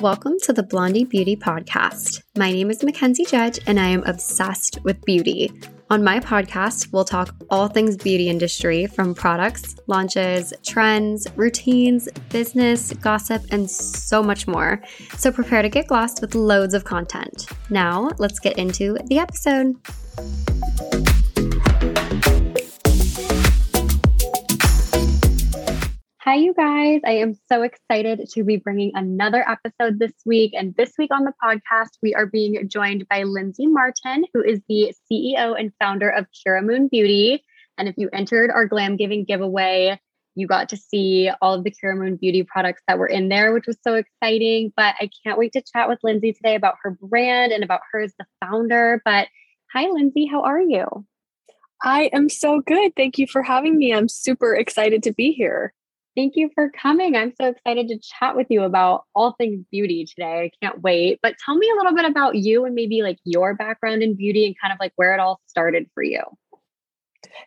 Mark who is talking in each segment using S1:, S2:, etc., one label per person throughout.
S1: Welcome to the Blondie Beauty Podcast. My name is Mackenzie Judge, and I am obsessed with beauty. On my podcast, we'll talk all things beauty industry from products, launches, trends, routines, business, gossip, and so much more. So prepare to get glossed with loads of content. Now, let's get into the episode. Hi, you guys. I am so excited to be bringing another episode this week. And this week on the podcast, we are being joined by Lindsey Martin, who is the CEO and founder of Kiramoon Beauty. And if you entered our Glam Giving giveaway, you got to see all of the Kiramoon Beauty products that were in there, which was so exciting. But I can't wait to chat with Lindsey today about her brand and about her as the founder. But hi, Lindsey, how are you?
S2: I am so good. Thank you for having me. I'm super excited to be here.
S1: Thank you for coming. I'm so excited to chat with you about all things beauty today. I can't wait. But tell me a little bit about you and maybe like your background in beauty and kind of like where it all started for you.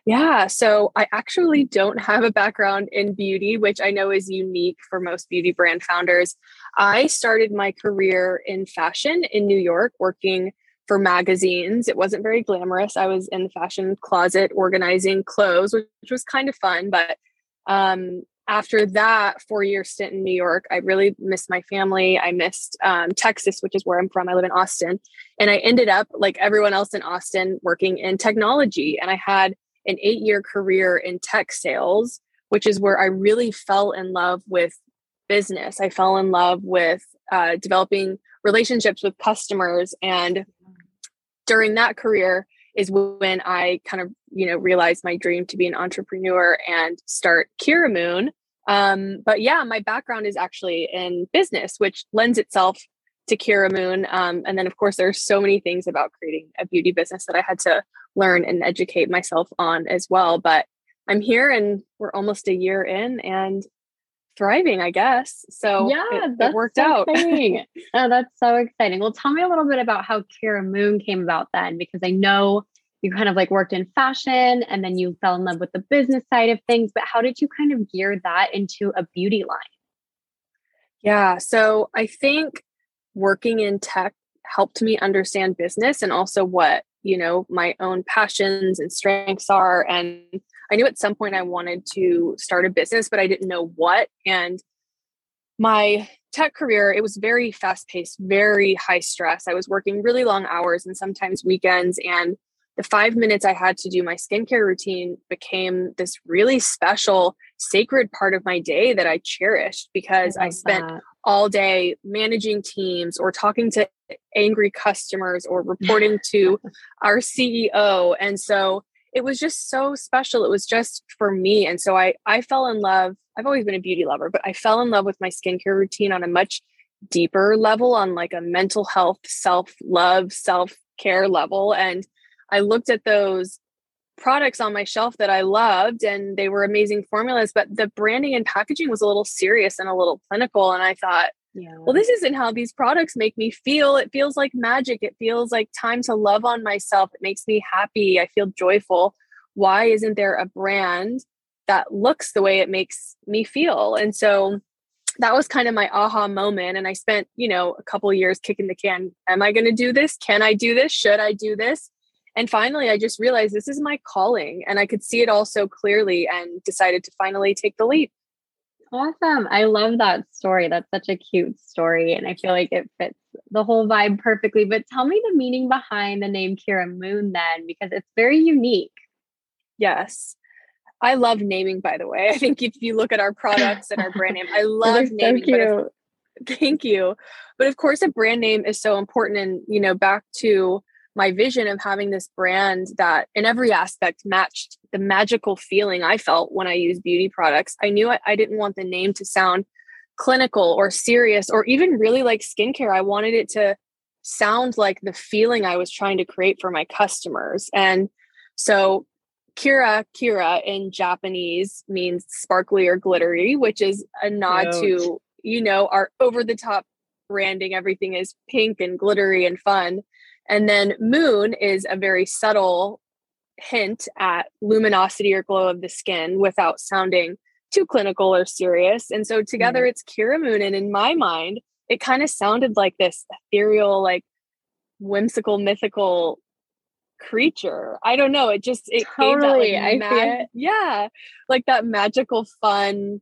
S2: Yeah, so I actually don't have a background in beauty, which I know is unique for most beauty brand founders. I started my career in fashion in New York, working for magazines. It wasn't very glamorous. I was in the fashion closet organizing clothes, which, was kind of fun, but um, after that four year stint in New York, I really missed my family. I missed um, Texas, which is where I'm from. I live in Austin. And I ended up, like everyone else in Austin, working in technology. And I had an eight year career in tech sales, which is where I really fell in love with business. I fell in love with uh, developing relationships with customers. And during that career, is when I kind of, you know, realized my dream to be an entrepreneur and start Kiramoon. Um, but yeah, my background is actually in business, which lends itself to Kiramoon. Um, and then, of course, there's so many things about creating a beauty business that I had to learn and educate myself on as well. But I'm here and we're almost a year in and thriving, I guess. So
S1: yeah, it, it worked so out. oh, that's so exciting. Well, tell me a little bit about how Kiramoon came about then, because I know you kind of like worked in fashion and then you fell in love with the business side of things. But how did you kind of gear that into a beauty line?
S2: Yeah. So I think working in tech helped me understand business and also what, you know, my own passions and strengths are. And I knew at some point I wanted to start a business, but I didn't know what. And my tech career, it was very fast paced, very high stress. I was working really long hours and sometimes weekends. And the five minutes I had to do my skincare routine became this really special, sacred part of my day that I cherished because I, I spent that. all day managing teams or talking to angry customers or reporting to our CEO. And so it was just so special. It was just for me. And so I I fell in love. I've always been a beauty lover, but I fell in love with my skincare routine on a much deeper level, on like a mental health, self-love, self-care level. And I looked at those products on my shelf that I loved and they were amazing formulas, but the branding and packaging was a little serious and a little clinical. And I thought, yeah. well, this isn't how these products make me feel. It feels like magic. It feels like time to love on myself. It makes me happy. I feel joyful. Why isn't there a brand that looks the way it makes me feel? And so that was kind of my aha moment. And I spent, you know, a couple years kicking the can. Am I going to do this? Can I do this? Should I do this? And finally, I just realized this is my calling and I could see it all so clearly and decided to finally take the leap.
S1: Awesome. I love that story. That's such a cute story. And I feel like it fits the whole vibe perfectly. But tell me the meaning behind the name Kiramoon then, because it's very unique.
S2: Yes. I love naming, by the way. I think if you look at our products and our brand name, I love naming. So if, thank you. But of course, a brand name is so important. And, you know, back to my vision of having this brand that in every aspect matched the magical feeling I felt when I used beauty products. I knew I, I didn't want the name to sound clinical or serious or even really like skincare. I wanted it to sound like the feeling I was trying to create for my customers. And so Kira, Kira in Japanese means sparkly or glittery, which is a nod to, you know, our over the top branding. Everything is pink and glittery and fun. And then moon is a very subtle hint at luminosity or glow of the skin without sounding too clinical or serious. And so together mm. it's Kiramoon. And in my mind, it kind of sounded like this ethereal, like whimsical, mythical creature. I don't know. It just it
S1: totally.
S2: That, like, mag- I see it. Yeah, like that magical, fun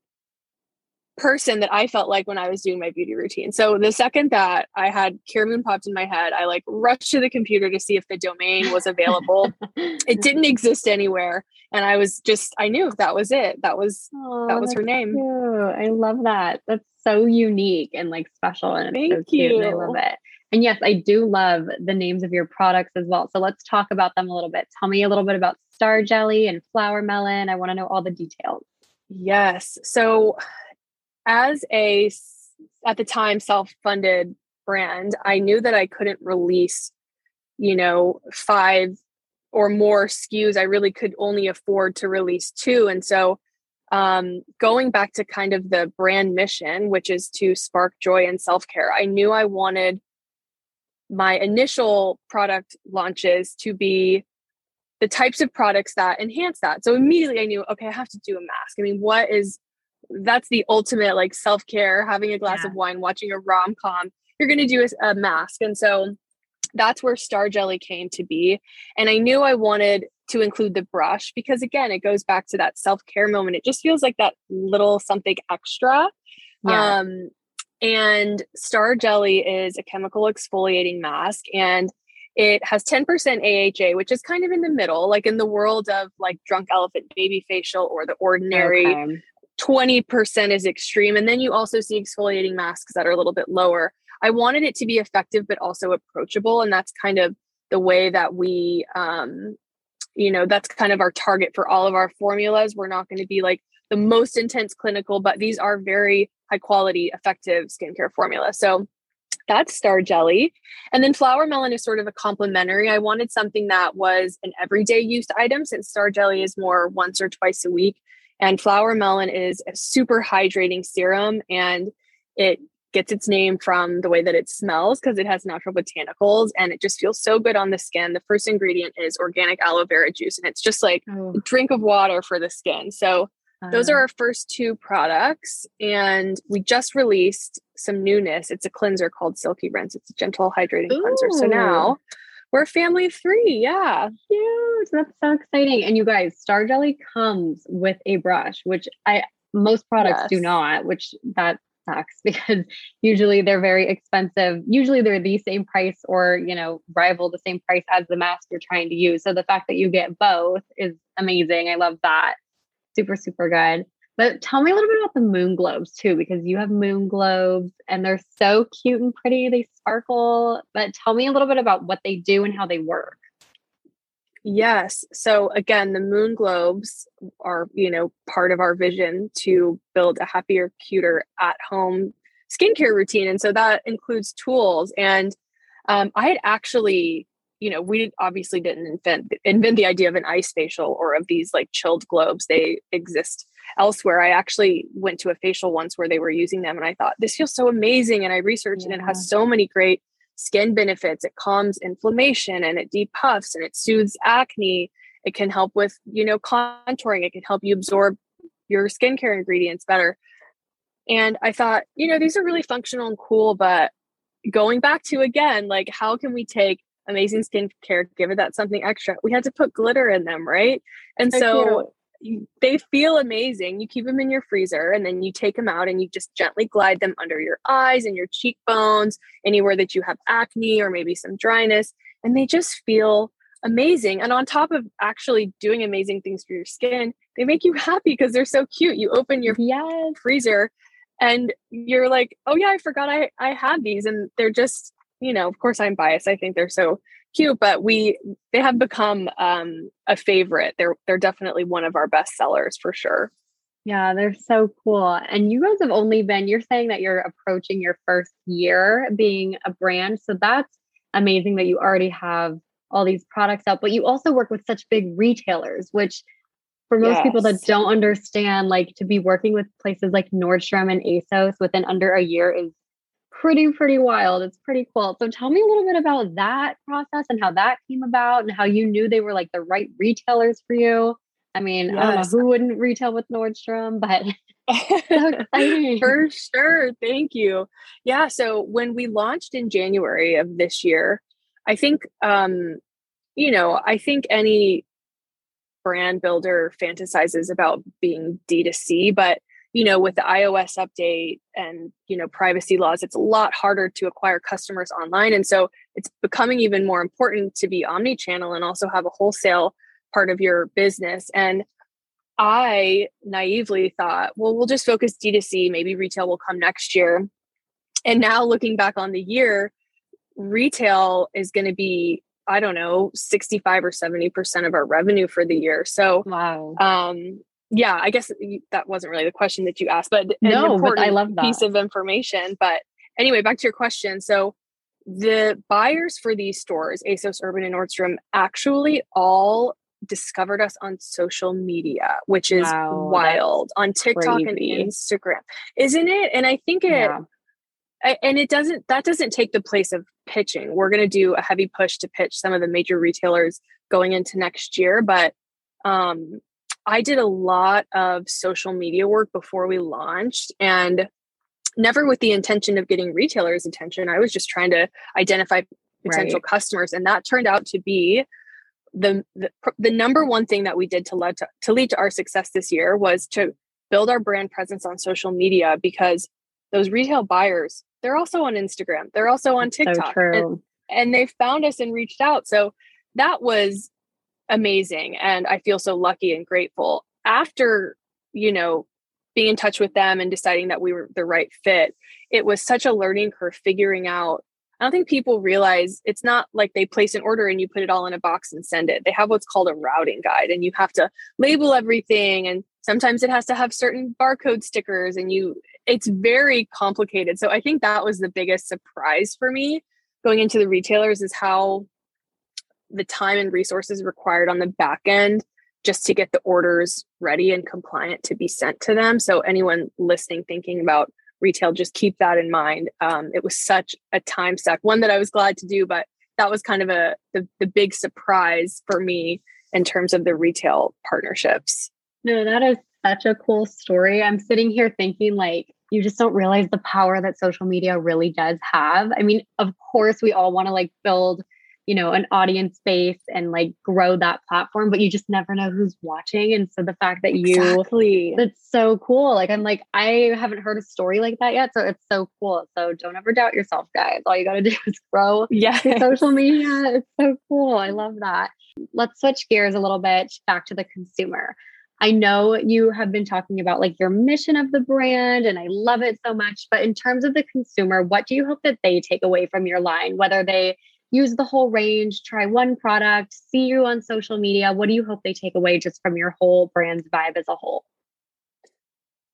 S2: person that I felt like when I was doing my beauty routine. So the second that I had Kiramoon popped in my head, I like rushed to the computer to see if the domain was available. it didn't exist anywhere. And I was just I knew that was it. That was oh, that was her name.
S1: Cute. I love that. That's so unique and like special and Thank so cute. You. I love it. And yes, I do love the names of your products as well. So let's talk about them a little bit. Tell me a little bit about Star Jelly and Flowermelon. I want to know all the details.
S2: Yes. So as a at the time self-funded brand, I knew that I couldn't release, you know, five or more SKUs. I really could only afford to release two. And so um, going back to kind of the brand mission, which is to spark joy and self care, I knew I wanted my initial product launches to be the types of products that enhance that. So immediately I knew, okay, I have to do a mask. I mean, what is that's the ultimate like self care, having a glass yeah. of wine, watching a rom com. You're going to do a, a mask. And so that's where Star Jelly came to be. And I knew I wanted to include the brush because, again, it goes back to that self care moment. It just feels like that little something extra. Yeah. Um, and Star Jelly is a chemical exfoliating mask. And it has 10% AHA, which is kind of in the middle, like in the world of like drunk elephant baby facial or the ordinary okay. 20% is extreme. And then you also see exfoliating masks that are a little bit lower. I wanted it to be effective, but also approachable. And that's kind of the way that we, um, you know, that's kind of our target for all of our formulas. We're not going to be like the most intense clinical, but these are very high quality, effective skincare formulas. So that's Star Jelly. And then Flowermelon is sort of a complementary. I wanted something that was an everyday use item since Star Jelly is more once or twice a week. And flowermelon is a super hydrating serum and it gets its name from the way that it smells because it has natural botanicals and it just feels so good on the skin. The first ingredient is organic aloe vera juice and it's just like oh. a drink of water for the skin. So uh, those are uh-huh. our first two products and we just released some newness. It's a cleanser called Silkie Rinse. It's a gentle hydrating ooh. cleanser. So now we're family three. Yeah.
S1: Huge. That's so exciting. And you guys, Star Jelly comes with a brush, which I most products yes. do not, which that sucks because usually they're very expensive. Usually they're the same price or, you know, rival the same price as the mask you're trying to use. So the fact that you get both is amazing. I love that. Super, super good. But tell me a little bit about the moon globes too, because you have moon globes and they're so cute and pretty. They sparkle. But tell me a little bit about what they do and how they work.
S2: Yes. So again, the moon globes are, you know, part of our vision to build a happier, cuter at home skincare routine. And so that includes tools. And um, I had actually, you know, we obviously didn't invent invent the idea of an ice facial or of these like chilled globes. They exist elsewhere. I actually went to a facial once where they were using them and I thought, this feels so amazing. And I researched yeah. and it has so many great skin benefits. It calms inflammation and it depuffs and it soothes acne. It can help with, you know, contouring. It can help you absorb your skincare ingredients better. And I thought, you know, these are really functional and cool, but going back to again, like, how can we take amazing skincare, give it that something extra? We had to put glitter in them, right? And so they feel amazing. You keep them in your freezer and then you take them out and you just gently glide them under your eyes and your cheekbones, anywhere that you have acne or maybe some dryness, and they just feel amazing. And on top of actually doing amazing things for your skin, they make you happy because they're so cute. You open your yes. freezer and you're like, "Oh yeah, I forgot I I had these." And they're just, you know, of course I'm biased. I think they're so cute, but we they have become um, a favorite. They're they're definitely one of our best sellers for sure.
S1: Yeah, they're so cool. And you guys have only been, you're saying that you're approaching your first year being a brand. So that's amazing that you already have all these products out, but you also work with such big retailers, which for most yes. people that don't understand, like to be working with places like Nordstrom and ASOS within under a year is pretty pretty wild it's pretty cool so tell me a little bit about that process and how that came about and how you knew they were like the right retailers for you i mean yes. i don't know who wouldn't retail with nordstrom but.
S2: For sure. Thank you. Yeah. So when we launched in January of this year, I think, um, you know, I think any brand builder fantasizes about being D2C, but you know, with the iOS update and, you know, privacy laws, it's a lot harder to acquire customers online. And so it's becoming even more important to be omni channel and also have a wholesale part of your business. And I naively thought, well, we'll just focus D2C, maybe retail will come next year. And now looking back on the year, retail is going to be, I don't know, 65 or 70% of our revenue for the year. So,
S1: wow.
S2: Um, yeah, I guess that wasn't really the question that you asked, but
S1: no, but I love that
S2: piece of information. But anyway, back to your question. So the buyers for these stores, ASOS, Urban, and Nordstrom, actually all discovered us on social media, which is wow, wild on TikTok crazy. and Instagram, isn't it? And I think it, yeah. and it doesn't, that doesn't take the place of pitching. We're going to do a heavy push to pitch some of the major retailers going into next year. But um, I did a lot of social media work before we launched and never with the intention of getting retailers' attention. I was just trying to identify potential right. customers. And that turned out to be the, the, the number one thing that we did to lead to, to lead to our success this year was to build our brand presence on social media because those retail buyers they're also on Instagram they're also on TikTok
S1: so
S2: and, and they found us and reached out so that was amazing and I feel so lucky and grateful after you know being in touch with them and deciding that we were the right fit it was such a learning curve figuring out I don't think people realize it's not like they place an order and you put it all in a box and send it. They have what's called a routing guide and you have to label everything and sometimes it has to have certain barcode stickers and you it's very complicated. So I think that was the biggest surprise for me going into the retailers is how the time and resources required on the back end just to get the orders ready and compliant to be sent to them. So anyone listening thinking about retail, just keep that in mind. Um, it was such a time suck, one that I was glad to do, but that was kind of a the, the big surprise for me in terms of the retail partnerships.
S1: No, that is such a cool story. I'm sitting here thinking like you just don't realize the power that social media really does have. I mean, of course we all want to like build you know an audience base and like grow that platform but you just never know who's watching. And so the fact that you
S2: exactly.
S1: that's so cool. Like i'm like i haven't heard a story like that yet so it's so cool. So don't ever doubt yourself guys. All you got to do is grow
S2: yeah
S1: social media. It's so cool. I love that. Let's switch gears a little bit back to the consumer. I know you have been talking about like your mission of the brand, and I love it so much. But in terms of the consumer, what do you hope that they take away from your line, whether they use the whole range, try one product, see you on social media? What do you hope they take away just from your whole brand's vibe as a whole?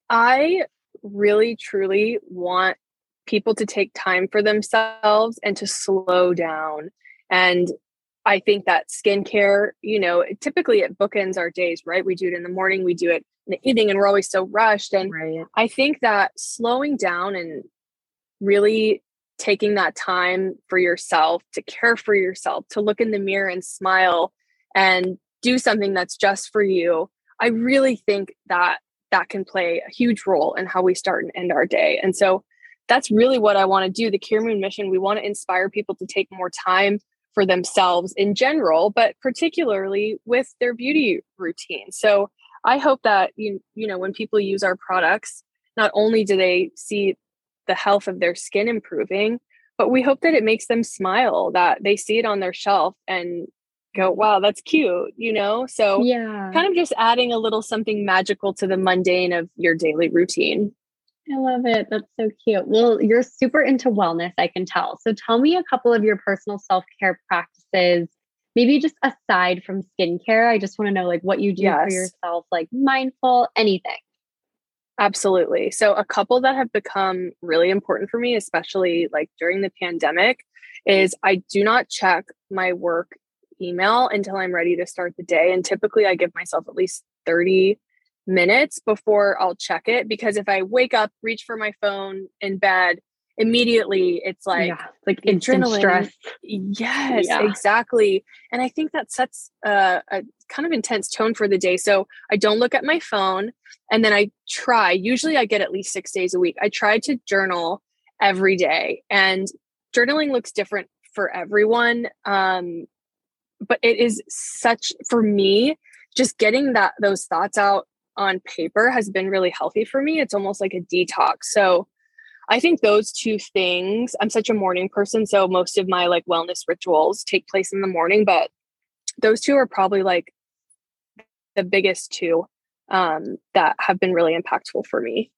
S2: I really truly want people to take time for themselves and to slow down. And I think that skincare, you know, typically it bookends our days, right? We do it in the morning, we do it in the evening, and we're always so rushed. And
S1: right.
S2: I think that slowing down and really taking that time for yourself to care for yourself, to look in the mirror and smile and do something that's just for you. I really think that that can play a huge role in how we start and end our day. And so that's really what I want to do. The Kiramoon mission, we want to inspire people to take more time for themselves in general, but particularly with their beauty routine. So I hope that you you know when people use our products, not only do they see the health of their skin improving, but we hope that it makes them smile, that they see it on their shelf and go, mm-hmm. wow, that's cute, you know? So,
S1: yeah,
S2: kind of just adding a little something magical to the mundane of your daily routine.
S1: I love it. That's so cute. Well, you're super into wellness, I can tell. So, tell me a couple of your personal self care practices, maybe just aside from skincare. I just want to know like what you do yes. for yourself, like mindful, anything.
S2: Absolutely. So, a couple that have become really important for me, especially like during the pandemic, is I do not check my work email until I'm ready to start the day. And typically, I give myself at least 30 minutes before I'll check it because if I wake up, reach for my phone in bed, immediately it's like
S1: yeah, like instant stress.
S2: Yes, yeah. exactly. And I think that sets a, a kind of intense tone for the day. So I don't look at my phone and then I try, usually I get at least six days a week. I try to journal every day and journaling looks different for everyone. Um, but it is such for me, just getting that those thoughts out on paper has been really healthy for me. It's almost like a detox. So I think those two things, I'm such a morning person. So most of my like wellness rituals take place in the morning, but those two are probably like the biggest two um, that have been really impactful for me.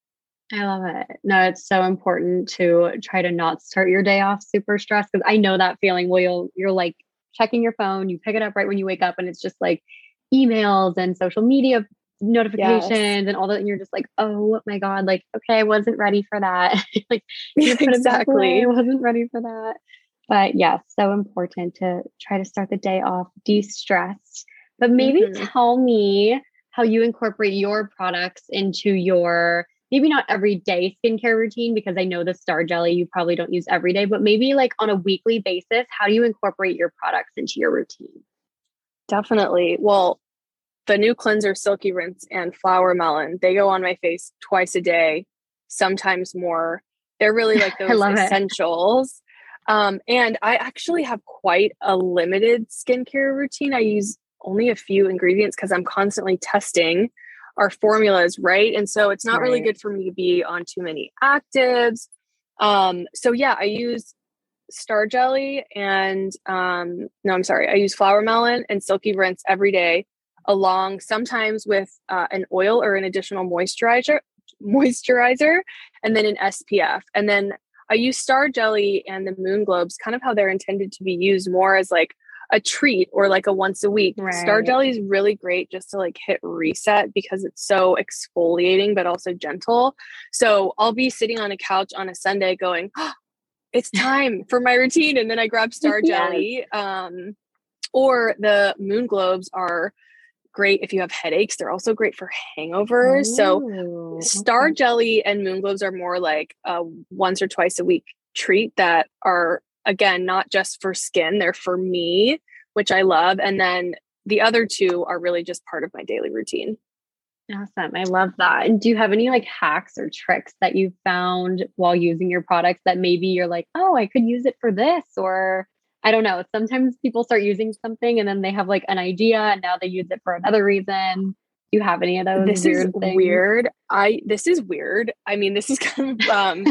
S1: I love it. No, it's so important to try to not start your day off super stressed because I know that feeling where you'll you're like checking your phone, you pick it up right when you wake up, and it's just like emails and social media notifications yes. and all that and you're just like oh my god like okay i wasn't ready for that. Like exactly i wasn't ready for that. But yeah so important to try to start the day off de-stressed. But maybe mm-hmm. tell me how you incorporate your products into your maybe not everyday skincare routine because i know the star jelly you probably don't use every day but maybe like on a weekly basis how do you incorporate your products into your routine.
S2: Definitely. Well the new cleanser silkie rinse and flowermelon. They go on my face twice a day sometimes more. They're really like those essentials. Um, and i actually have quite a limited skincare routine. I use only a few ingredients because i'm constantly testing our formulas right? And so it's not right. really good for me to be on too many actives. Um, so yeah i use star jelly and um, no i'm sorry i use flowermelon and silkie rinse every day along sometimes with uh, an oil or an additional moisturizer moisturizer and then an SPF and then I use star jelly and the moon globes kind of how they're intended to be used more as like a treat or like a once a week. Right. Star jelly is really great just to like hit reset because it's so exfoliating but also gentle. So I'll be sitting on a couch on a Sunday going, oh, it's time for my routine and then I grab star jelly. yes. Um or the moon globes are great if you have headaches. They're also great for hangovers. So star okay. jelly and moon globes are more like a once or twice a week treat that are again not just for skin, they're for me, which I love. And then the other two are really just part of my daily routine.
S1: Awesome. I love that. And do you have any like hacks or tricks that you found while using your products that maybe you're like, oh, I could use it for this or I don't know. Sometimes people start using something and then they have like an idea and now they use it for another reason. Do you have any of those?
S2: This
S1: is
S2: things? weird. I this is weird. I mean, this is kind of um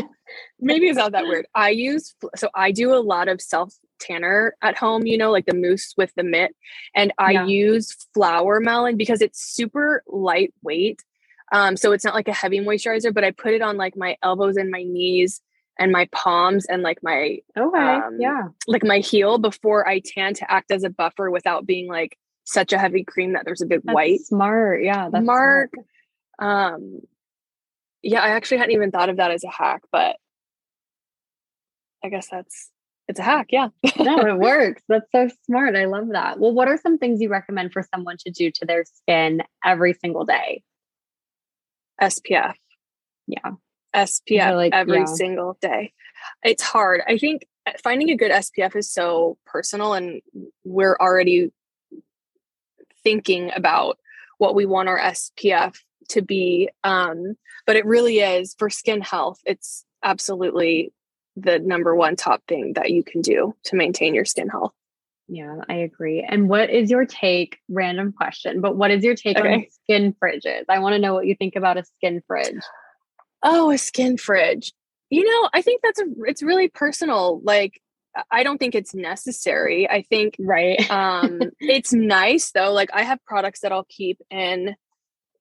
S2: maybe it's not that weird. I use so I do a lot of self tanner at home, you know, like the mousse with the mitt. And I yeah. use flowermelon because it's super lightweight. Um, so it's not like a heavy moisturizer, but I put it on like my elbows and my knees and my palms and like my
S1: okay um, yeah.
S2: like my heel before I tan to act as a buffer without being like such a heavy cream that there's a big
S1: that's
S2: white
S1: smart yeah
S2: that's mark. Smart. um yeah I actually hadn't even thought of that as a hack but I guess that's it's a hack yeah.
S1: No it works that's so smart I love that. Well what are some things you recommend for someone to do to their skin every single day?
S2: SPF
S1: yeah
S2: SPF like, every yeah. single day. It's hard. I think uh, finding a good SPF is so personal, and we're already thinking about what we want our SPF to be. Um, but it really is for skin health, it's absolutely the number one top thing that you can do to maintain your skin health.
S1: Yeah, I agree. And what is your take? Random question, but what is your take okay. on skin fridges? I want to know what you think about a skin fridge
S2: oh, a skin fridge. You know, I think that's a it's really personal. Like I don't think it's necessary. I think
S1: right.
S2: um it's nice though. Like I have products that I'll keep in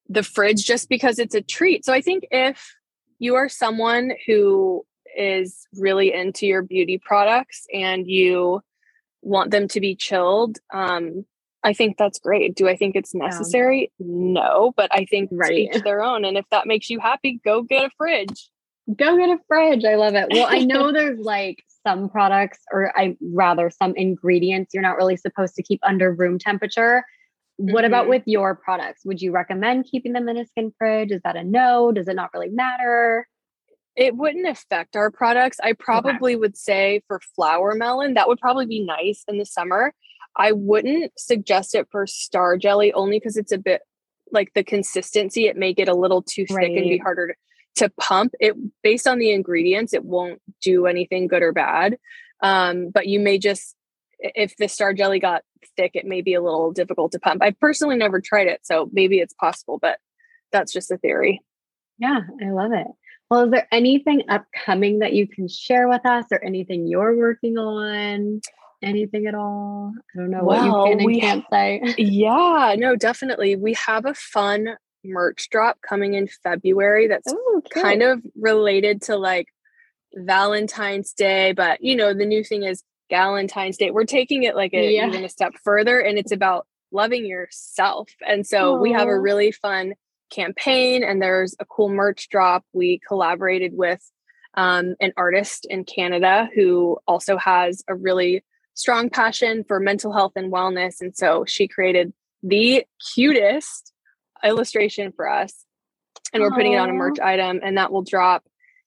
S2: the fridge just because it's a treat. So I think if you are someone who is really into your beauty products and you want them to be chilled, um, I think that's great. Do I think it's necessary? Yeah. No, but I think right. each their own. And if that makes you happy, go get a fridge.
S1: Go get a fridge. I love it. Well, I know there's like some products, or I rather some ingredients you're not really supposed to keep under room temperature. What mm-hmm. about with your products? Would you recommend keeping them in a skin fridge? Is that a no? Does it not really matter?
S2: it wouldn't affect our products. I probably okay. would say for flowermelon, that would probably be nice in the summer. I wouldn't suggest it for star jelly only because it's a bit like the consistency, it may get a little too right. thick and be harder to, to pump. It based on the ingredients, it won't do anything good or bad. Um, but you may just if the star jelly got thick, it may be a little difficult to pump. I've personally never tried it, so maybe it's possible, but that's just a theory.
S1: Yeah, I love it. Well, is there anything upcoming that you can share with us or anything you're working on? Anything at all? I don't know well, what you can and can't say.
S2: yeah, no, definitely. We have a fun merch drop coming in February that's Ooh, kind of related to like Valentine's Day, but you know, the new thing is Valentine's Day. We're taking it like a, yeah. even a step further and it's about loving yourself. And so Aww. we have a really fun campaign and there's a cool merch drop. We collaborated with um, an artist in Canada who also has a really strong passion for mental health and wellness. And so she created the cutest illustration for us. And we're Aww. putting it on a merch item, and that will drop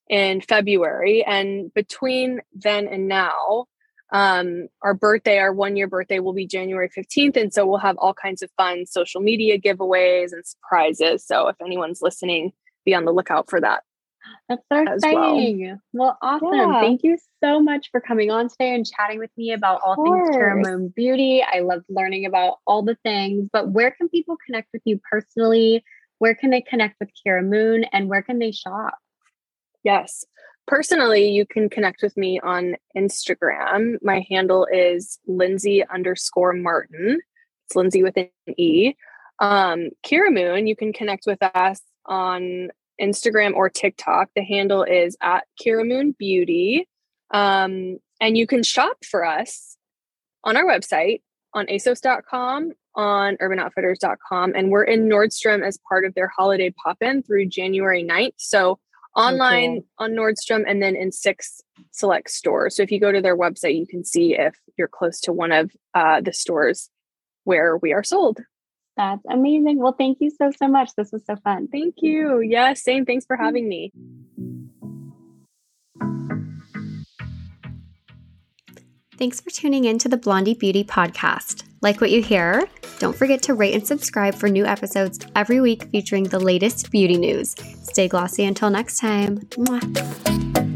S2: in February. And between then and now, um, our birthday, our one year birthday will be January 15th. And so we'll have all kinds of fun social media giveaways and surprises. So if anyone's listening, be on the lookout for that.
S1: That's so exciting. Well, well awesome. Yeah. Thank you so much for coming on today and chatting with me about all things Kiramoon Beauty. I love learning about all the things, but where can people connect with you personally? Where can they connect with Kiramoon and where can they shop?
S2: Yes. Personally, you can connect with me on Instagram. My handle is Lindsey underscore Martin. It's Lindsey with an E. Um, Kiramoon, you can connect with us on Instagram or TikTok. The handle is at Kiramoon Beauty. Um, and you can shop for us on our website on asos.com, on urbanoutfitters.com. And we're in Nordstrom as part of their holiday pop in through January 9th. So online on Nordstrom and then in six select stores. So if you go to their website, you can see if you're close to one of uh, the stores where we are sold.
S1: That's amazing. Well, thank you so, so much. This was so fun.
S2: Thank you. Yes, same. Thanks for having me.
S3: Thanks for tuning in to the Blondie Beauty Podcast. Like what you hear? Don't forget to rate and subscribe for new episodes every week featuring the latest beauty news. Stay glossy until next time. Mwah.